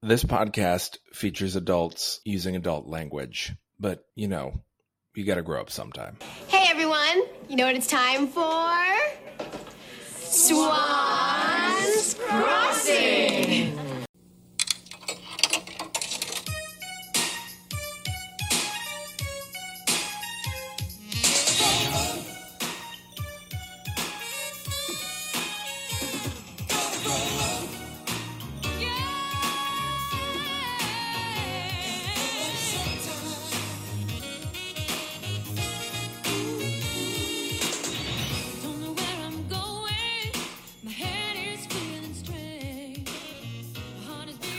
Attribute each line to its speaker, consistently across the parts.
Speaker 1: This podcast features adults using adult language, but you know, you gotta grow up sometime.
Speaker 2: Hey everyone, you know what it's time for? Swans!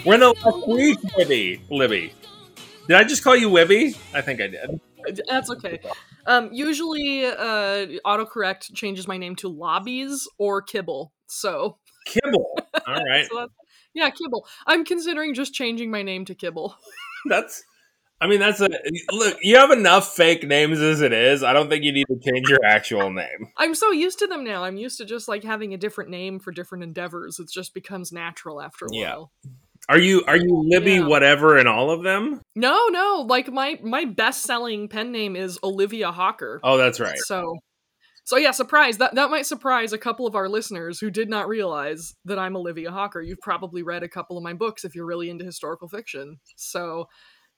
Speaker 3: We're in the last week, Libby. Libby. Did I just call you Wibby? I think I did.
Speaker 4: That's okay. Um, usually, uh, autocorrect changes my name to Lobbies or Kibble. So,
Speaker 3: Kibble. All right.
Speaker 4: so yeah, Kibble. I'm considering just changing my name to Kibble.
Speaker 3: That's. I mean, that's a look. You have enough fake names as it is. I don't think you need to change your actual name.
Speaker 4: I'm so used to them now. I'm used to just like having a different name for different endeavors. It just becomes natural after a while. Yeah.
Speaker 3: Are you are you Libby
Speaker 4: Yeah.
Speaker 3: whatever in all of them?
Speaker 4: No, no. Like my my best selling pen name is Olivia Hawker.
Speaker 3: Oh, that's right.
Speaker 4: So, so yeah, surprise. That that might surprise a couple of our listeners who did not realize that I'm Olivia Hawker. You've probably read a couple of my books if you're really into historical fiction. So,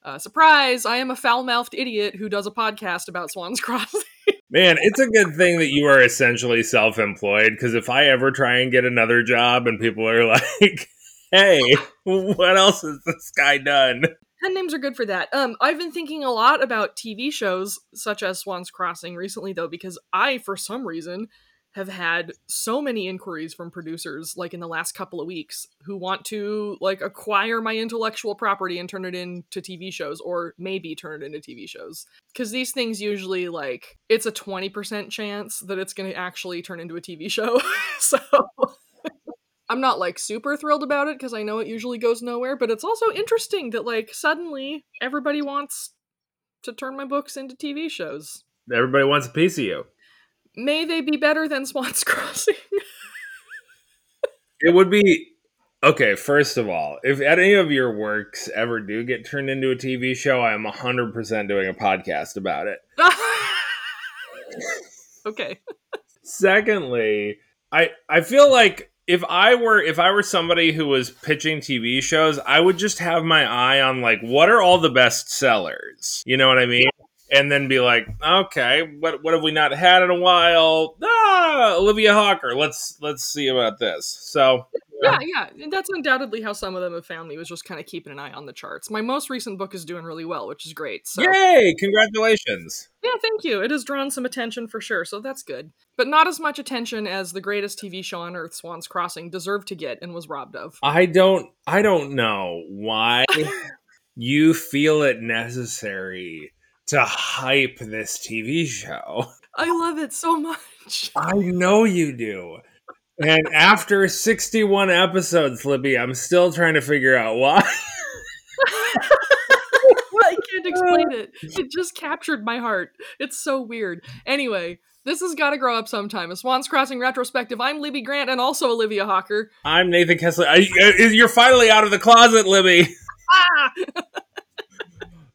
Speaker 4: uh, surprise! I am a foul-mouthed idiot who does a podcast about Swan's Crossing.
Speaker 3: Man, it's a good thing that you are essentially self-employed because if I ever try and get another job and people are like, "Hey, what else has this guy done?"
Speaker 4: Pen names are good for that. Um, I've been thinking a lot about TV shows such as Swan's Crossing recently, though, because I, for some reason, have had so many inquiries from producers, like in the last couple of weeks, who want to like acquire my intellectual property and turn it into TV shows, or maybe turn it into TV shows. Because these things usually like it's a twenty percent chance that it's going to actually turn into a TV show. so. I'm not like super thrilled about it because I know it usually goes nowhere, but it's also interesting that like suddenly everybody wants to turn my books into TV shows.
Speaker 3: Everybody wants a piece of you.
Speaker 4: May they be better than Swan's Crossing.
Speaker 3: It would be okay. First of all, if any of your works ever do get turned into a TV show, I am hundred percent doing a podcast about it.
Speaker 4: okay.
Speaker 3: Secondly, I I feel like if I were if I were somebody who was pitching TV shows, I would just have my eye on like what are all the best sellers. You know what I mean? And then be like, okay, what what have we not had in a while? Ah, Olivia Hawker. Let's let's see about this. So
Speaker 4: Yeah, yeah. And That's undoubtedly how some of them have found me was just kind of keeping an eye on the charts. My most recent book is doing really well, which is great. So
Speaker 3: yay! Congratulations.
Speaker 4: Yeah, thank you. It has drawn some attention for sure, so that's good. But not as much attention as the greatest TV show on earth, Swan's Crossing, deserved to get and was robbed of.
Speaker 3: I don't I don't know why you feel it necessary to hype this TV show.
Speaker 4: I love it so much.
Speaker 3: I know you do. And after 61 episodes, Libby, I'm still trying to figure out why.
Speaker 4: I can't explain it. It just captured my heart. It's so weird. Anyway, this has got to grow up sometime. A Swans Crossing retrospective. I'm Libby Grant and also Olivia Hawker.
Speaker 3: I'm Nathan Kessler. I, I- you're finally out of the closet, Libby.
Speaker 4: Ah!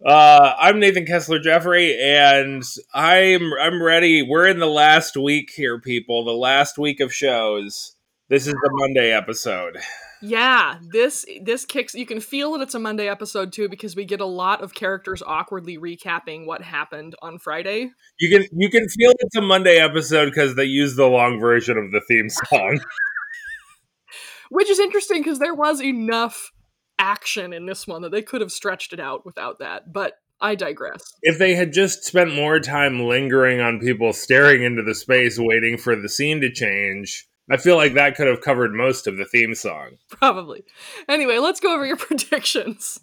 Speaker 3: Uh, I'm Nathan Kessler Jeffrey, and I'm I'm ready. We're in the last week here, people. The last week of shows. This is the Monday episode.
Speaker 4: Yeah, this this kicks. You can feel that it's a Monday episode too because we get a lot of characters awkwardly recapping what happened on Friday.
Speaker 3: You can you can feel it's a Monday episode because they use the long version of the theme song.
Speaker 4: Which is interesting because there was enough action in this one that they could have stretched it out without that. But I digress.
Speaker 3: if they had just spent more time lingering on people staring into the space waiting for the scene to change, I feel like that could have covered most of the theme song.
Speaker 4: Probably. Anyway, let's go over your predictions.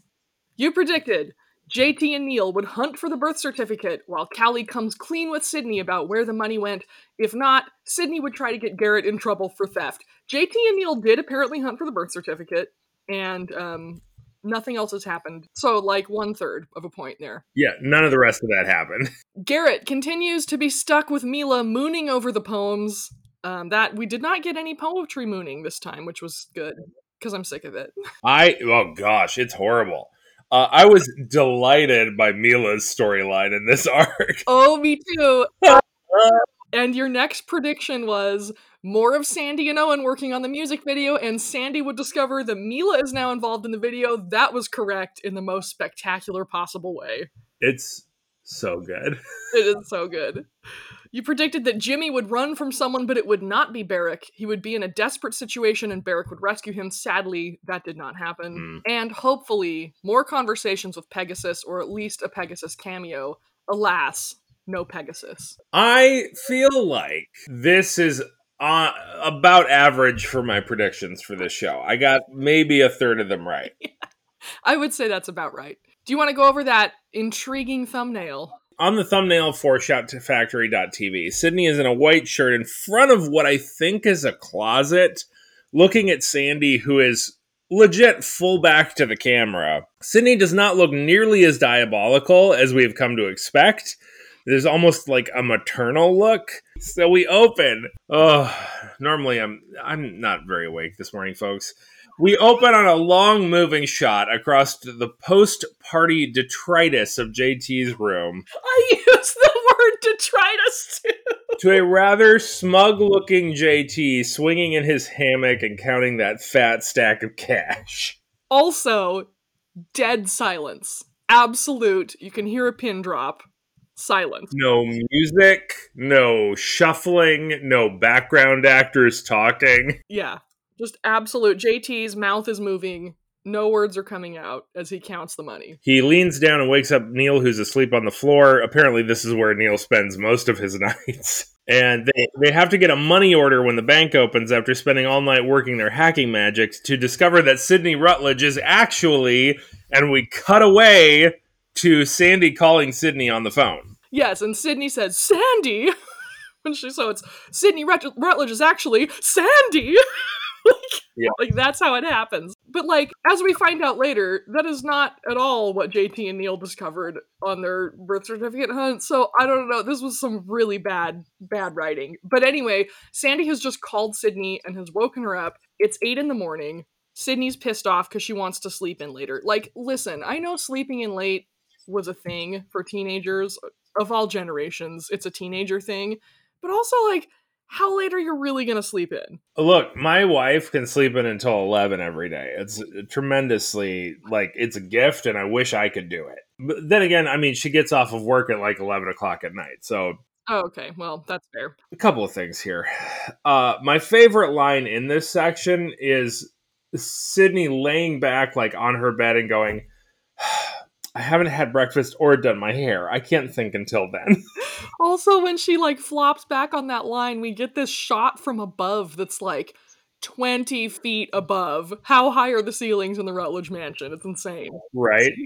Speaker 4: You predicted JT and Neil would hunt for the birth certificate while Callie comes clean with Sydney about where the money went. If not, Sydney would try to get Garrett in trouble for theft. JT and Neil did apparently hunt for the birth certificate, and um, nothing else has happened. So, like, one third of a point there.
Speaker 3: Yeah, none of the rest of that happened.
Speaker 4: Garrett continues to be stuck with Mila mooning over the poems. Um, that we did not get any poetry mooning this time, which was good. because I'm sick of it.
Speaker 3: I oh gosh, it's horrible. Uh, I was delighted by Mila's storyline in this arc.
Speaker 4: Oh, me too. And your next prediction was more of Sandy and Owen working on the music video, and Sandy would discover that Mila is now involved in the video. That was correct in the most spectacular possible way.
Speaker 3: It's so good.
Speaker 4: It is so good. You predicted that Jimmy would run from someone, but it would not be Barrick. He would be in a desperate situation and Barrick would rescue him. Sadly, that did not happen. Hmm. And hopefully, more conversations with Pegasus, or at least a Pegasus cameo. Alas, no Pegasus.
Speaker 3: I feel like this is uh, about average for my predictions for this show. I got maybe a third of them right.
Speaker 4: I would say that's about right. Do you want to go over that intriguing thumbnail?
Speaker 3: On the thumbnail for Shout to Factory.tv, Sydney is in a white shirt in front of what I think is a closet, looking at Sandy, who is legit full back to the camera. Sydney does not look nearly as diabolical as we have come to expect. There's almost like a maternal look. So we open. Oh, normally I'm I'm not very awake this morning, folks. We open on a long moving shot across the post party detritus of JT's room
Speaker 4: I use the word detritus too.
Speaker 3: to a rather smug looking JT swinging in his hammock and counting that fat stack of cash.
Speaker 4: Also, dead silence. Absolute. You can hear a pin drop. Silence.
Speaker 3: No music, no shuffling, no background actors talking.
Speaker 4: Yeah. Just absolute. JT's mouth is moving. No words are coming out as he counts the money.
Speaker 3: He leans down and wakes up Neil, who's asleep on the floor. Apparently, this is where Neil spends most of his nights. And they, they have to get a money order when the bank opens after spending all night working their hacking magic to discover that Sydney Rutledge is actually, and we cut away to Sandy calling Sydney on the phone.
Speaker 4: Yes, and Sydney says, Sandy! and she, so it's Sydney Rut- Rutledge is actually Sandy! like,
Speaker 3: Yeah.
Speaker 4: like, that's how it happens. But, like, as we find out later, that is not at all what JT and Neil discovered on their birth certificate hunt. So, I don't know. This was some really bad, bad writing. But anyway, Sandy has just called Sydney and has woken her up. It's 8 in the morning. Sydney's pissed off because she wants to sleep in later. Like, listen, I know sleeping in late was a thing for teenagers of all generations. It's a teenager thing. But also, like, how late are you really going to sleep in?
Speaker 3: Look, my wife can sleep in until 11 every day. It's tremendously, like, it's a gift, and I wish I could do it. But then again, I mean, she gets off of work at like 11 o'clock at night. So,
Speaker 4: Oh, okay. Well, that's fair.
Speaker 3: a couple of things here. Uh, my favorite line in this section is Sydney laying back, like, on her bed and going, I haven't had breakfast or done my hair. I can't think until then.
Speaker 4: Also, when she, like, flops back on that line, we get this shot from above that's like 20 feet above. How high are the ceilings in the Rutledge mansion? It's insane.
Speaker 3: right?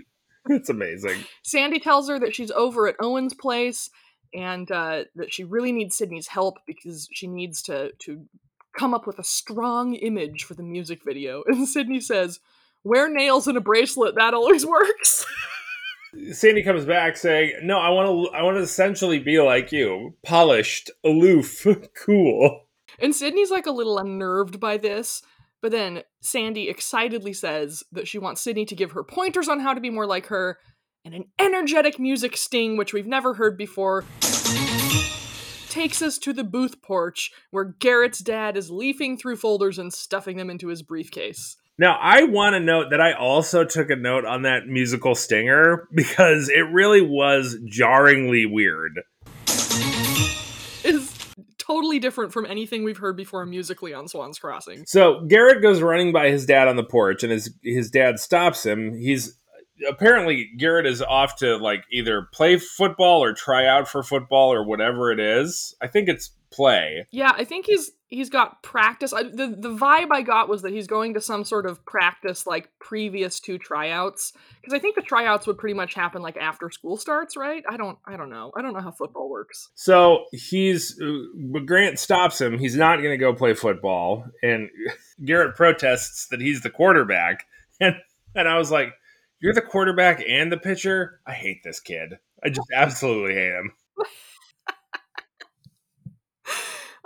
Speaker 3: It's amazing.
Speaker 4: Sandy tells her that she's over at Owen's place and uh, that she really needs Sydney's help because she needs to to come up with a strong image for the music video. And Sydney says, "Wear nails in a bracelet. That always works."
Speaker 3: Sandy comes back saying, "No, I want to. I want to essentially be like you, polished, aloof, cool."
Speaker 4: and Sydney's like a little unnerved by this. But then Sandy excitedly says that she wants Sydney to give her pointers on how to be more like her, and an energetic music sting, which we've never heard before, takes us to the booth porch where Garrett's dad is leafing through folders and stuffing them into his briefcase.
Speaker 3: Now, I want to note that I also took a note on that musical stinger because it really was jarringly weird.
Speaker 4: Is totally different from anything we've heard before musically on Swan's Crossing.
Speaker 3: So Garrett goes running by his dad on the porch, and his his dad stops him. He's apparently Garrett is off to like either play football or try out for football or whatever it is. I think it's play.
Speaker 4: Yeah, I think he's he's got practice. I, the the vibe I got was that he's going to some sort of practice like previous to tryouts because I think the tryouts would pretty much happen like after school starts, right? I don't I don't know. I don't know how football works.
Speaker 3: So he's uh, but Grant stops him. He's not going to go play football, and Garrett protests that he's the quarterback. And and I was like, "You're the quarterback and the pitcher. I hate this kid. I just absolutely hate him."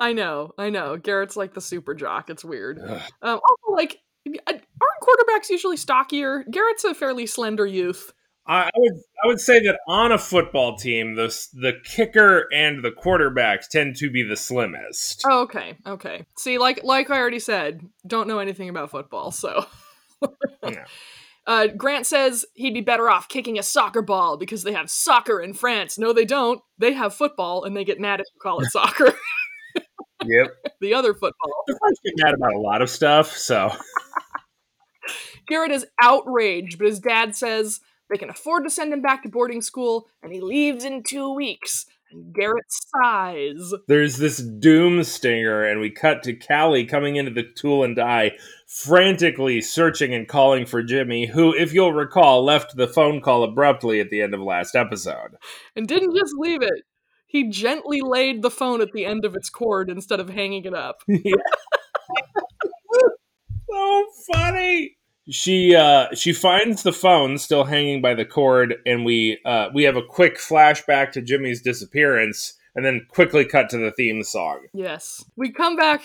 Speaker 4: I know, I know. Garrett's like the super jock. It's weird. Um, also, like Aren't quarterbacks usually stockier? Garrett's a fairly slender youth.
Speaker 3: I, would I would say that on a football team, the the kicker and the quarterbacks tend to be the slimmest.
Speaker 4: Oh, okay, okay. See, like like I already said, don't know anything about football, so. Uh, Grant says he'd be better off kicking a soccer ball because they have soccer in France. No, they don't. They have football, and they get mad if you call it soccer.
Speaker 3: Yep.
Speaker 4: the other football.
Speaker 3: The French get mad about a lot of stuff, so
Speaker 4: Garrett is outraged, but his dad says they can afford to send him back to boarding school, and he leaves in two weeks. And Garrett sighs.
Speaker 3: there's this doom stinger, and we cut to Callie coming into the tool and die, frantically searching and calling for Jimmy, who, if you'll recall, left the phone call abruptly at the end of last episode.
Speaker 4: and didn't just leave it. He gently laid the phone at the end of its cord instead of hanging it up.
Speaker 3: so funny. She uh she finds the phone still hanging by the cord, and we uh we have a quick flashback to Jimmy's disappearance, and then quickly cut to the theme song.
Speaker 4: Yes. We come back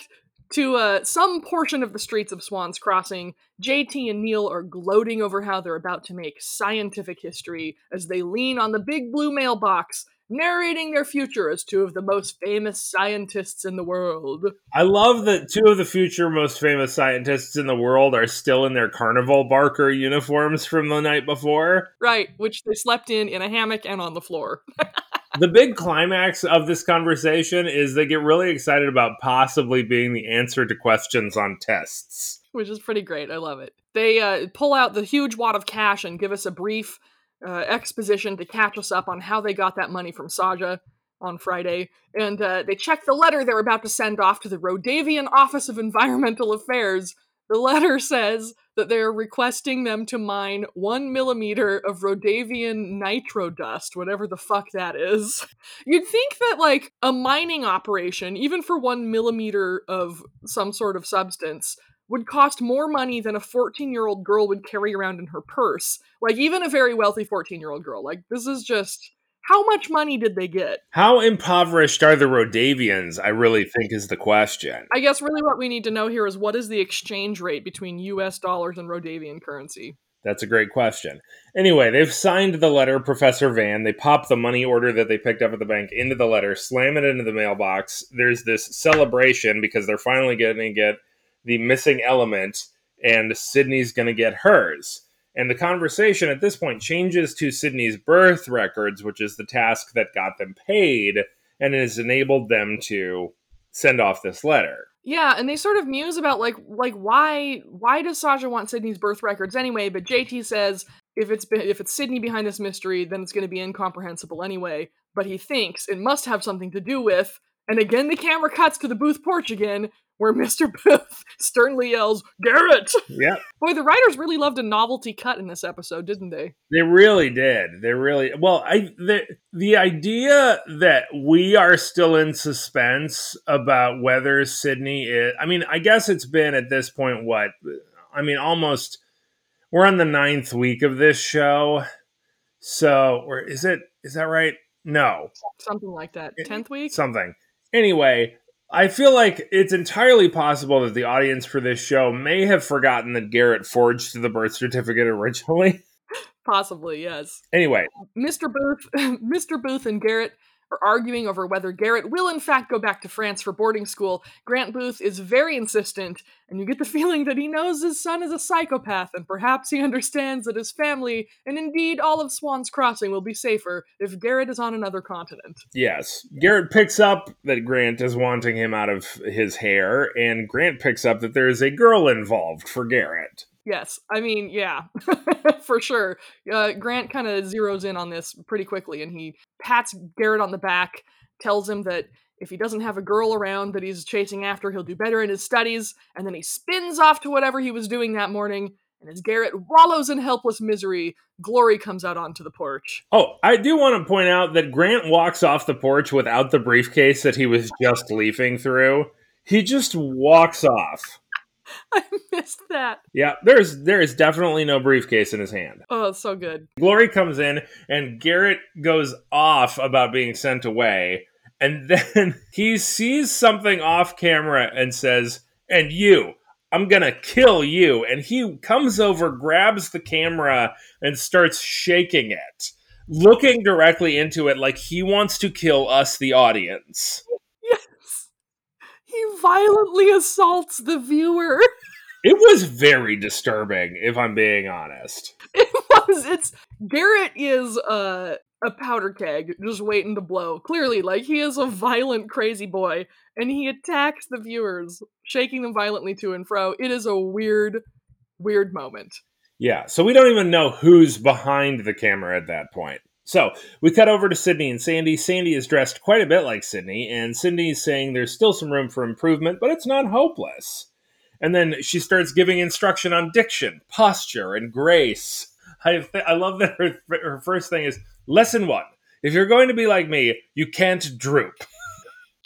Speaker 4: to uh, some portion of the streets of Swan's Crossing. JT and Neil are gloating over how they're about to make scientific history as they lean on the big blue mailbox, narrating their future as two of the most famous scientists in the world.
Speaker 3: I love that two of the future most famous scientists in the world are still in their carnival barker uniforms from the night before.
Speaker 4: Right, which they slept in in a hammock and on the floor.
Speaker 3: The big climax of this conversation is they get really excited about possibly being the answer to questions on tests.
Speaker 4: which is pretty great. I love it. They uh, pull out the huge wad of cash and give us a brief uh, exposition to catch us up on how they got that money from Saja on Friday. And uh, they check the letter they're about to send off to the Rodavian Office of Environmental Affairs. The letter says that they're requesting them to mine one millimeter of Rodavian nitro dust, whatever the fuck that is. You'd think that, like, a mining operation, even for one millimeter of some sort of substance, would cost more money than a 14 year old girl would carry around in her purse. Like, even a very wealthy 14 year old girl. Like, this is just. How much money did they get?
Speaker 3: How impoverished are the Rhodavians? I really think is the question.
Speaker 4: I guess really what we need to know here is what is the exchange rate between US dollars and Rhodavian currency?
Speaker 3: That's a great question. Anyway, they've signed the letter, Professor Van. They pop the money order that they picked up at the bank into the letter, slam it into the mailbox. There's this celebration because they're finally going to get the missing element, and Sydney's going to get hers. And the conversation at this point changes to Sydney's birth records, which is the task that got them paid and has enabled them to send off this letter.
Speaker 4: Yeah, and they sort of muse about like like why why does Sasha want Sydney's birth records anyway? But JT says if it's be- if it's Sydney behind this mystery, then it's going to be incomprehensible anyway. But he thinks it must have something to do with. And again, the camera cuts to the booth porch again, where Mr. Booth sternly yells, "Garrett!"
Speaker 3: Yep.
Speaker 4: Boy, the writers really loved a novelty cut in this episode, didn't they?
Speaker 3: They really did. They really well. I the the idea that we are still in suspense about whether Sydney is. I mean, I guess it's been at this point what I mean, almost. We're on the ninth week of this show, so or is it? Is that right? No,
Speaker 4: Something like that. Tenth week.
Speaker 3: something. Anyway, I feel like it's entirely possible that the audience for this show may have forgotten that Garrett forged the birth certificate originally.
Speaker 4: Possibly, yes.
Speaker 3: anyway,
Speaker 4: Mr. Booth, Mr. Booth and Garrett are arguing over whether Garrett will in fact go back to France for boarding school. Grant Booth is very insistent, and you get the feeling that he knows his son is a psychopath, and perhaps he understands that his family, and indeed all of Swan's Crossing, will be safer if Garrett is on another continent.
Speaker 3: Yes. Garrett picks up that Grant is wanting him out of his hair, and Grant picks up that there is a girl involved for Garrett.
Speaker 4: Yes, I mean, yeah, for sure. Uh, Grant kind of zeroes in on this pretty quickly, and he pats Garrett on the back, tells him that if he doesn't have a girl around that he's chasing after, he'll do better in his studies, and then he spins off to whatever he was doing that morning. And as Garrett wallows in helpless misery, Glory comes out onto the porch.
Speaker 3: Oh, I do want to point out that Grant walks off the porch without the briefcase that he was just leafing through. He just walks off.
Speaker 4: I missed that.
Speaker 3: Yeah, there's there is definitely no briefcase in his hand.
Speaker 4: Oh, so good.
Speaker 3: Glory comes in and Garrett goes off about being sent away. And then he sees something off camera and says, And you, I'm gonna kill you. And he comes over, grabs the camera, and starts shaking it, looking directly into it like he wants to kill us, the audience.
Speaker 4: He violently assaults the viewer.
Speaker 3: It was very disturbing, if I'm being honest.
Speaker 4: It was. It's Garrett is uh, a powder keg just waiting to blow. Clearly, like he is a violent, crazy boy, and he attacks the viewers, shaking them violently to and fro. It is a weird, weird moment.
Speaker 3: Yeah, so we don't even know who's behind the camera at that point. So we cut over to Sydney and Sandy. Sandy is dressed quite a bit like Sydney, and Sydney's saying there's still some room for improvement, but it's not hopeless. And then she starts giving instruction on diction, posture, and grace. I, th- I love that her, her first thing is lesson one. If you're going to be like me, you can't droop.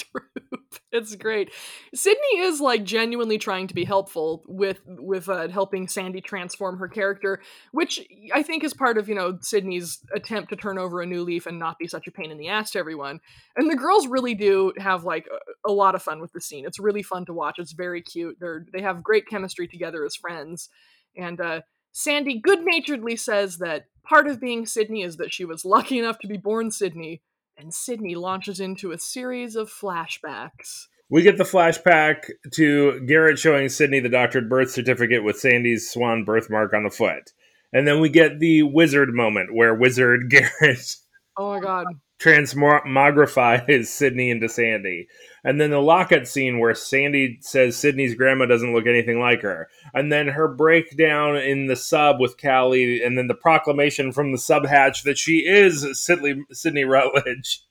Speaker 4: It's great. Sydney is like genuinely trying to be helpful with with uh, helping Sandy transform her character, which I think is part of you know Sydney's attempt to turn over a new leaf and not be such a pain in the ass to everyone. And the girls really do have like a, a lot of fun with the scene. It's really fun to watch. It's very cute. They're they have great chemistry together as friends. And uh, Sandy good naturedly says that part of being Sydney is that she was lucky enough to be born Sydney, and Sydney launches into a series of flashbacks.
Speaker 3: We get the flashback to Garrett showing Sydney the doctored birth certificate with Sandy's swan birthmark on the foot. And then we get the wizard moment where Wizard Garrett
Speaker 4: Oh my god.
Speaker 3: Transmogrifies Sydney into Sandy. And then the lockup scene where Sandy says Sydney's grandma doesn't look anything like her. And then her breakdown in the sub with Callie, and then the proclamation from the sub hatch that she is Sydney, Sydney Rutledge.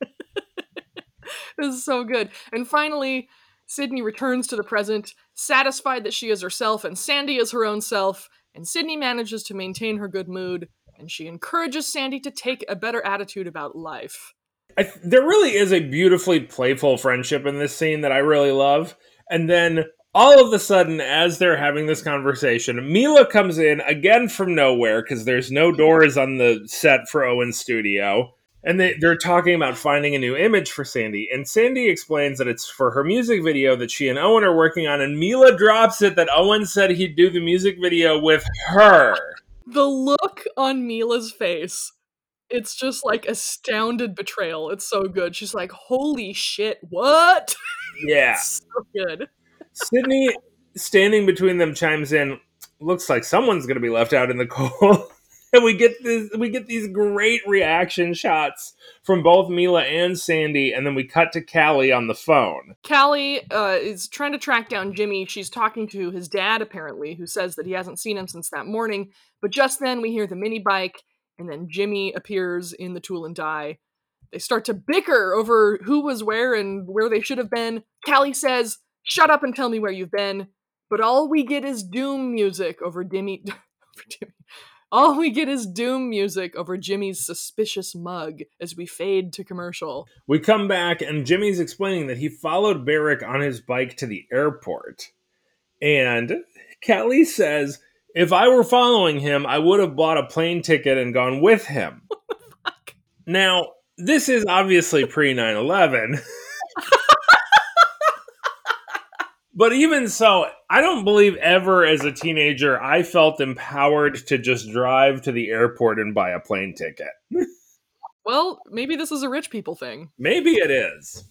Speaker 4: This is so good. And finally, Sydney returns to the present, satisfied that she is herself and Sandy is her own self, and Sydney manages to maintain her good mood, and she encourages Sandy to take a better attitude about life.
Speaker 3: There really is a beautifully playful friendship in this scene that I really love. And then all of a sudden, as they're having this conversation, Mila comes in again from nowhere because there's no doors on the set for Owen's studio. And they, they're talking about finding a new image for Sandy. And Sandy explains that it's for her music video that she and Owen are working on. And Mila drops it that Owen said he'd do the music video with her.
Speaker 4: The look on Mila's face, it's just like astounded betrayal. It's so good. She's like, holy shit, what?
Speaker 3: Yeah.
Speaker 4: so good.
Speaker 3: Sydney, standing between them, chimes in. Looks like someone's going to be left out in the cold. and we get this, we get these great reaction shots from both Mila and Sandy, and then we cut to Callie on the phone.
Speaker 4: Callie uh, is trying to track down Jimmy. She's talking to his dad, apparently, who says that he hasn't seen him since that morning. But just then, we hear the mini bike, and then Jimmy appears in the tool and die. They start to bicker over who was where and where they should have been. Callie says, Shut up and tell me where you've been. But all we get is doom music over Dimmy. All we get is doom music over Jimmy's suspicious mug as we fade to commercial.
Speaker 3: We come back, and Jimmy's explaining that he followed Barrick on his bike to the airport. And Callie says, if I were following him, I would have bought a plane ticket and gone with him. now, this is obviously pre 9 11. But even so, I don't believe ever as a teenager I felt empowered to just drive to the airport and buy a plane ticket.
Speaker 4: Well, maybe this is a rich people thing.
Speaker 3: Maybe it is.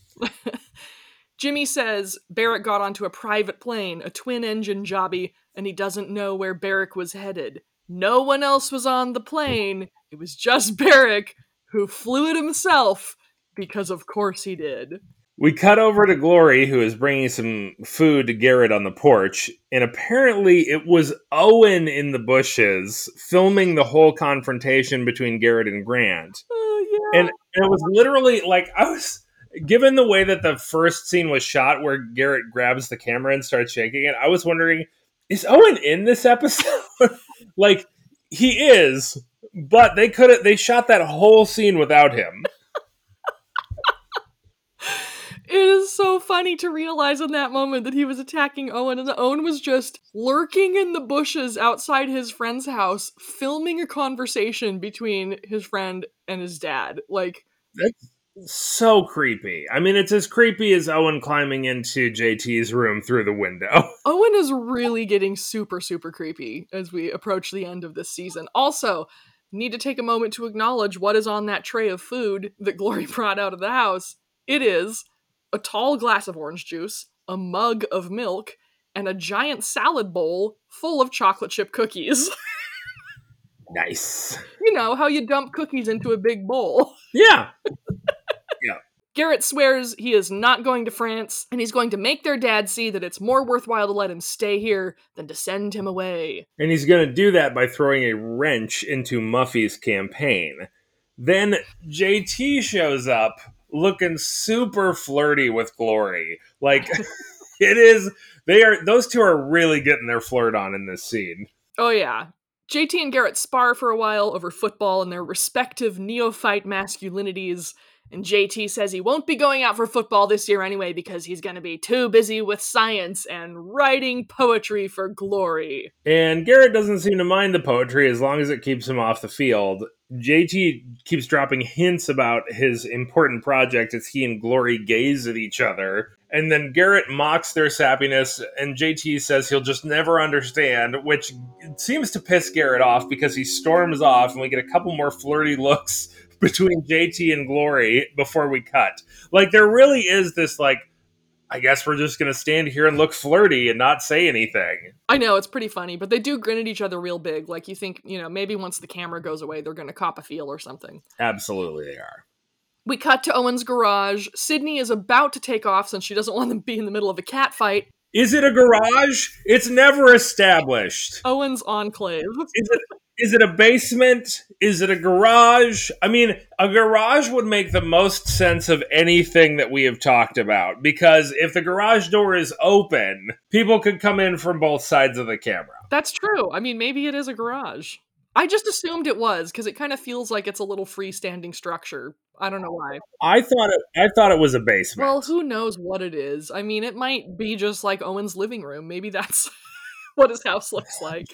Speaker 4: Jimmy says Barrett got onto a private plane, a twin engine jobby, and he doesn't know where Barrick was headed. No one else was on the plane. It was just Barrick, who flew it himself, because of course he did.
Speaker 3: We cut over to Glory, who is bringing some food to Garrett on the porch, and apparently it was Owen in the bushes filming the whole confrontation between Garrett and Grant.
Speaker 4: Oh, yeah.
Speaker 3: And, and it was literally like I was given the way that the first scene was shot where Garrett grabs the camera and starts shaking it, I was wondering, is Owen in this episode? like he is, but they could have they shot that whole scene without him.
Speaker 4: It is so funny to realize in that moment that he was attacking Owen, and that Owen was just lurking in the bushes outside his friend's house, filming a conversation between his friend and his dad. Like,
Speaker 3: That's so creepy. I mean, it's as creepy as Owen climbing into JT's room through the window.
Speaker 4: Owen is really getting super, super creepy as we approach the end of this season. Also, need to take a moment to acknowledge what is on that tray of food that Glory brought out of the house. It is a tall glass of orange juice, a mug of milk, and a giant salad bowl full of chocolate chip cookies.
Speaker 3: Nice.
Speaker 4: you know, how you dump cookies into a big bowl.
Speaker 3: Yeah. yeah.
Speaker 4: Garrett swears he is not going to France, and he's going to make their dad see that it's more worthwhile to let him stay here than to send him away.
Speaker 3: And he's going to do that by throwing a wrench into Muffy's campaign. Then JT shows up looking super flirty with Glory. Like it is they are those two are really getting their flirt on in this scene.
Speaker 4: Oh, yeah. JT and Garrett spar for a while over football and their respective neophyte masculinities, and JT says he won't be going out for football this year anyway because he's going to be too busy with science and writing poetry for glory.
Speaker 3: And Garrett doesn't seem to mind the poetry as long as it keeps him off the field. JT keeps dropping hints about his important project as he and Glory gaze at each other. And then Garrett mocks their sappiness, and JT says he'll just never understand, which seems to piss Garrett off because he storms off, and we get a couple more flirty looks between JT and Glory before we cut. Like, there really is this, like, I guess we're just going to stand here and look flirty and not say anything.
Speaker 4: I know, it's pretty funny, but they do grin at each other real big. Like, you think, you know, maybe once the camera goes away, they're going to cop a feel or something.
Speaker 3: Absolutely, they are.
Speaker 4: We cut to Owen's garage. Sydney is about to take off since she doesn't want to be in the middle of a cat fight.
Speaker 3: Is it a garage? It's never established.
Speaker 4: Owen's enclave.
Speaker 3: Is it is it a basement? Is it a garage? I mean, a garage would make the most sense of anything that we have talked about because if the garage door is open, people could come in from both sides of the camera.
Speaker 4: That's true. I mean, maybe it is a garage. I just assumed it was because it kind of feels like it's a little freestanding structure. I don't know why.
Speaker 3: I thought it I thought it was a basement.
Speaker 4: Well, who knows what it is? I mean, it might be just like Owen's living room. Maybe that's what his house looks like.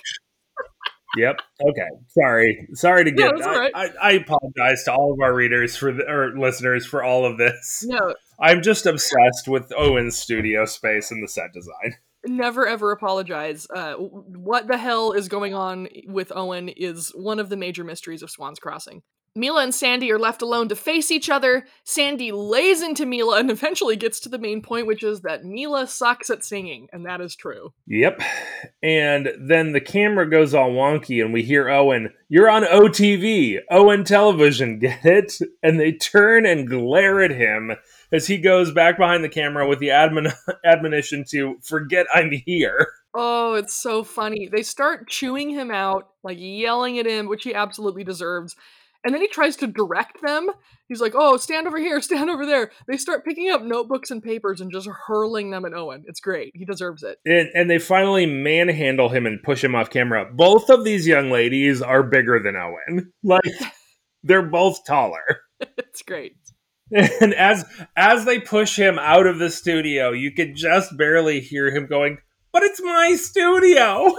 Speaker 3: Yep. Okay. Sorry. Sorry to get.
Speaker 4: it's
Speaker 3: I,
Speaker 4: all right.
Speaker 3: I, I apologize to all of our readers for the, or listeners for all of this.
Speaker 4: No,
Speaker 3: I'm just obsessed with Owen's studio space and the set design.
Speaker 4: never ever apologize. Uh, what the hell is going on with Owen is one of the major mysteries of Swan's Crossing. Mila and Sandy are left alone to face each other. Sandy lays into Mila and eventually gets to the main point, which is that Mila sucks at singing, and that is true.
Speaker 3: Yep. And then the camera goes all wonky, and we hear Owen, You're on OTV, Owen Television, get it? And they turn and glare at him as he goes back behind the camera with the admon- admonition to forget I'm here.
Speaker 4: Oh, it's so funny. They start chewing him out, like yelling at him, which he absolutely deserves. And then he tries to direct them. He's like, oh, stand over here, stand over there. They start picking up notebooks and papers and just hurling them at Owen. It's great. He deserves it.
Speaker 3: And, and they finally manhandle him and push him off camera. Both of these young ladies are bigger than Owen. Like, they're both taller.
Speaker 4: it's great.
Speaker 3: And as as they push him out of the studio, you could just barely hear him going, "But it's my studio."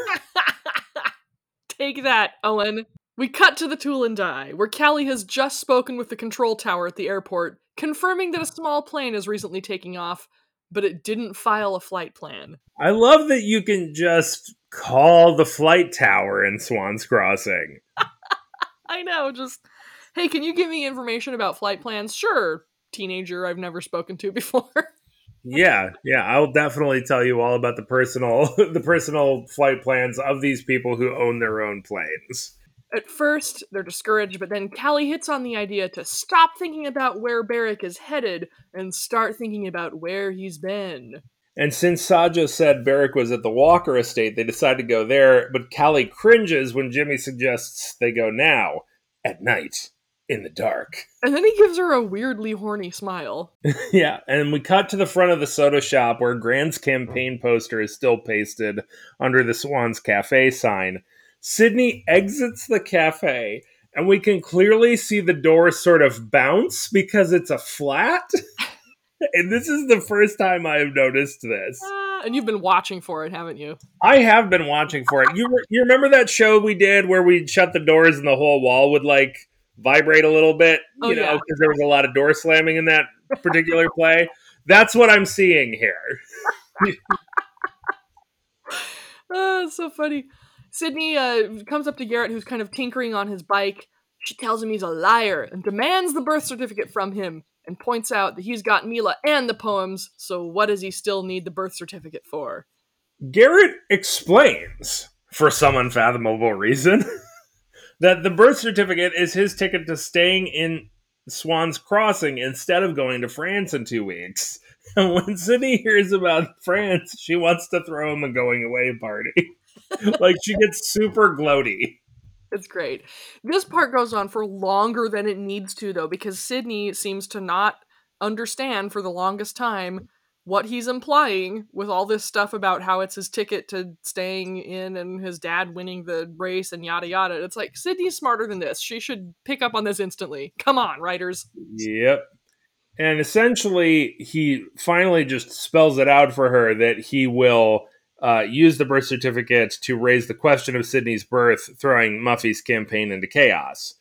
Speaker 4: Take that, Owen. We cut to the Tool and Die, where Callie has just spoken with the control tower at the airport, confirming that a small plane is recently taking off, but it didn't file a flight plan.
Speaker 3: I love that you can just call the flight tower in Swan's Crossing.
Speaker 4: I know, just hey, can you give me information about flight plans? Sure, teenager I've never spoken to before.
Speaker 3: Yeah, yeah, I'll definitely tell you all about the personal the personal flight plans of these people who own their own planes.
Speaker 4: At first, they're discouraged, but then Callie hits on the idea to stop thinking about where Barrick is headed and start thinking about where he's been.
Speaker 3: And since Sajo said Barrick was at the Walker estate, they decide to go there, but Callie cringes when Jimmy suggests they go now, at night, in the dark.
Speaker 4: And then he gives her a weirdly horny smile.
Speaker 3: yeah, and we cut to the front of the soda shop where Grant's campaign poster is still pasted under the Swan's Cafe sign. Sydney exits the cafe, and we can clearly see the door sort of bounce because it's a flat. and this is the first time I have noticed this.
Speaker 4: Ah, and you've been watching for it, haven't you?
Speaker 3: I have been watching for it. You re- you remember that show we did where we shut the doors and the whole wall would like vibrate a little bit, you
Speaker 4: Oh,
Speaker 3: know,
Speaker 4: yeah.
Speaker 3: because there was a lot of door slamming in that particular play. That's what I'm seeing here.
Speaker 4: Oh, so funny. Sydney uh, comes up to Garrett, who's kind of tinkering on his bike. She tells him he's a liar and demands the birth certificate from him and points out that he's got Mila and the poems, so what does he still need the birth certificate for?
Speaker 3: Garrett explains, for some unfathomable reason, that the birth certificate is his ticket to staying in Swan's Crossing instead of going to France in two weeks. And when Sydney hears about France, she wants to throw him a going away party. like she gets super gloaty.
Speaker 4: It's great. This part goes on for longer than it needs to, though, because Sydney seems to not understand for the longest time what he's implying with all this stuff about how it's his ticket to staying in and his dad winning the race and yada yada. It's like Sydney's smarter than this. She should pick up on this instantly. Come on, writers.
Speaker 3: Yep. And essentially, he finally just spells it out for her that he will uh, use the birth certificate to raise the question of Sydney's birth, throwing Muffy's campaign into chaos.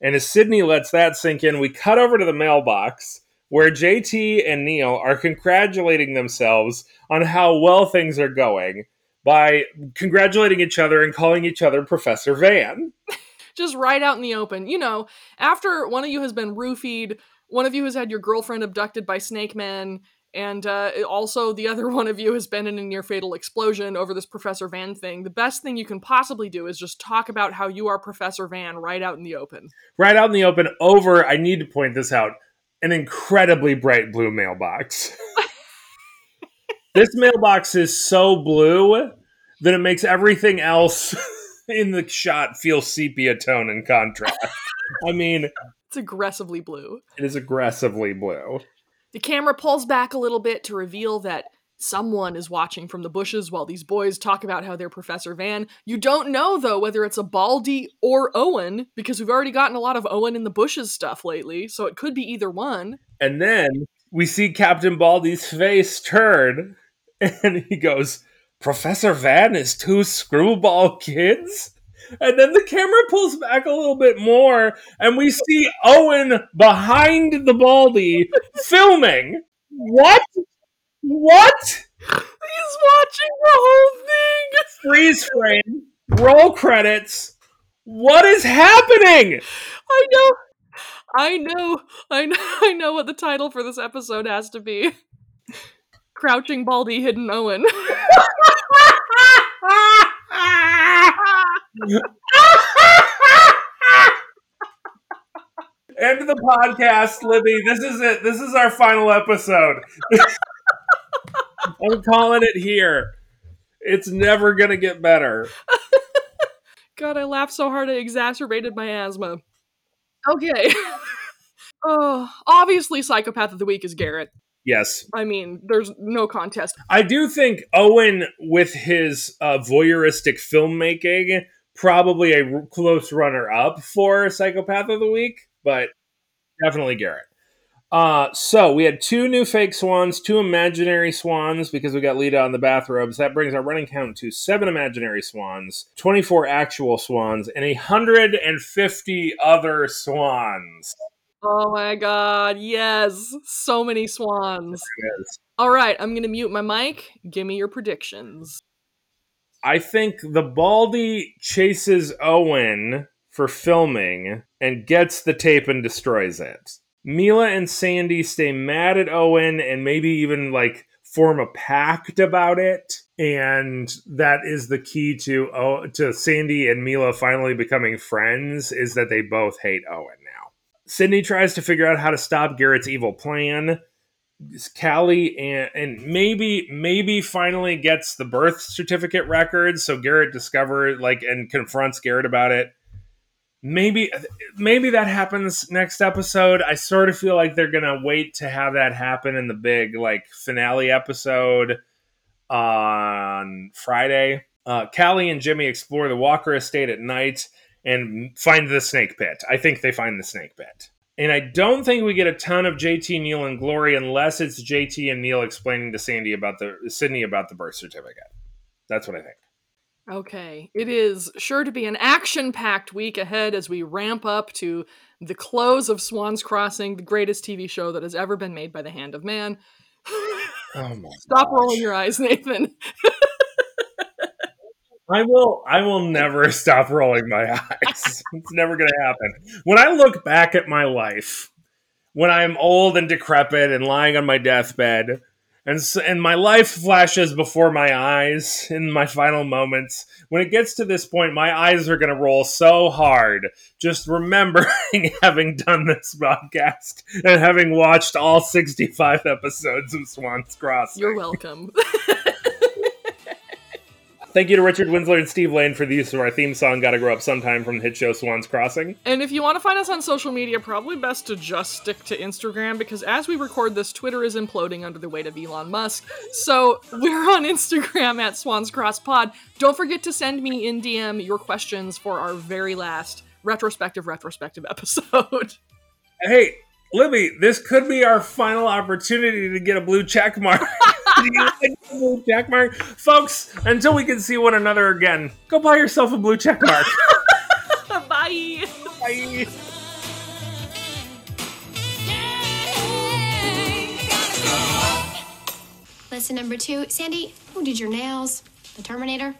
Speaker 3: And as Sydney lets that sink in, we cut over to the mailbox where JT and Neil are congratulating themselves on how well things are going by congratulating each other and calling each other Professor Van.
Speaker 4: Just right out in the open. You know, after one of you has been roofied, one of you has had your girlfriend abducted by snake men, and uh, also the other one of you has been in a near fatal explosion over this Professor Van thing. The best thing you can possibly do is just talk about how you are Professor Van right out in the open.
Speaker 3: right out in the open over i need to point this out an incredibly bright blue mailbox this mailbox is so blue that it makes everything else in the shot feel sepia tone and contrast i mean
Speaker 4: It's aggressively blue.
Speaker 3: it is aggressively blue
Speaker 4: The camera pulls back a little bit to reveal that someone is watching from the bushes while these boys talk about how they're Professor Van. You don't know, though, whether it's a Baldy or Owen, because we've already gotten a lot of Owen in the bushes stuff lately, so it could be either one.
Speaker 3: and then we see captain baldy's face turn and he goes professor van is two screwball kids and then the camera pulls back a little bit more and we see owen behind the baldy filming what what
Speaker 4: He's watching the whole thing!
Speaker 3: freeze frame roll credits what is happening
Speaker 4: I know. I know. I know. I know what the title for this episode has to be. Crouching Baldy Hidden Owen.
Speaker 3: End of the podcast, Libby. This is it. This is our final episode. I'm calling it here. It's never gonna get better.
Speaker 4: God, I laughed so hard I exacerbated my asthma. Okay. oh, obviously, Psychopath of the Week is Garrett.
Speaker 3: Yes,
Speaker 4: I mean, there's no contest.
Speaker 3: I do think Owen, with his uh, voyeuristic filmmaking, probably a r- close runner-up for Psychopath of the Week, but definitely Garrett. Uh, so we had two new fake swans, two imaginary swans because we got Lita on the bathrobes. That brings our running count to seven imaginary swans, 24 actual swans, and 150 other swans.
Speaker 4: Oh my god, yes. So many swans. All right, I'm going to mute my mic. Give me your predictions.
Speaker 3: I think the Baldy chases Owen for filming and gets the tape and destroys it. Mila and Sandy stay mad at Owen and maybe even like form a pact about it. And that is the key to oh, to Sandy and Mila finally becoming friends is that they both hate Owen now. Sydney tries to figure out how to stop Garrett's evil plan. Callie and and maybe maybe finally gets the birth certificate record so Garrett discovers like and confronts Garrett about it. Maybe maybe that happens next episode. I sort of feel like they're gonna wait to have that happen in the big like finale episode on Friday. Uh, Callie and Jimmy explore the Walker estate at night and find the snake pit. I think they find the snake pit. And I don't think we get a ton of JT, Neil, and Glory unless it's JT and Neil explaining to Sandy about the Sydney about the birth certificate. That's what I think.
Speaker 4: Okay, it is sure to be an action packed week ahead as we ramp up to the close of Swan's Crossing, the greatest TV show that has ever been made by the hand of man.
Speaker 3: Oh my
Speaker 4: Stop
Speaker 3: gosh.
Speaker 4: rolling your eyes, Nathan.
Speaker 3: I will I will never stop rolling my eyes. It's never going to happen. When I look back at my life, when I'm old and decrepit and lying on my deathbed, and and my life flashes before my eyes in my final moments, when it gets to this point, my eyes are going to roll so hard just remembering having done this podcast and having watched all 65 episodes of Swan's Crossing.
Speaker 4: You're welcome.
Speaker 3: Thank you to Richard Winsler and Steve Lane for the use of our theme song "Gotta Grow Up Sometime" from the hit show Swan's Crossing.
Speaker 4: And if you want to find us on social media, probably best to just stick to Instagram because as we record this, Twitter is imploding under the weight of Elon Musk. So we're on Instagram at Swans Cross Pod. Don't forget to send me in DM your questions for our very last retrospective retrospective episode.
Speaker 3: Hey, Libby, this could be our final opportunity to get a blue check mark. Do you like a blue check mark, folks? Until we can see one another again, go buy yourself a blue check mark.
Speaker 4: Bye.
Speaker 3: Bye.
Speaker 2: Lesson number two. Sandy, who did your nails? The Terminator?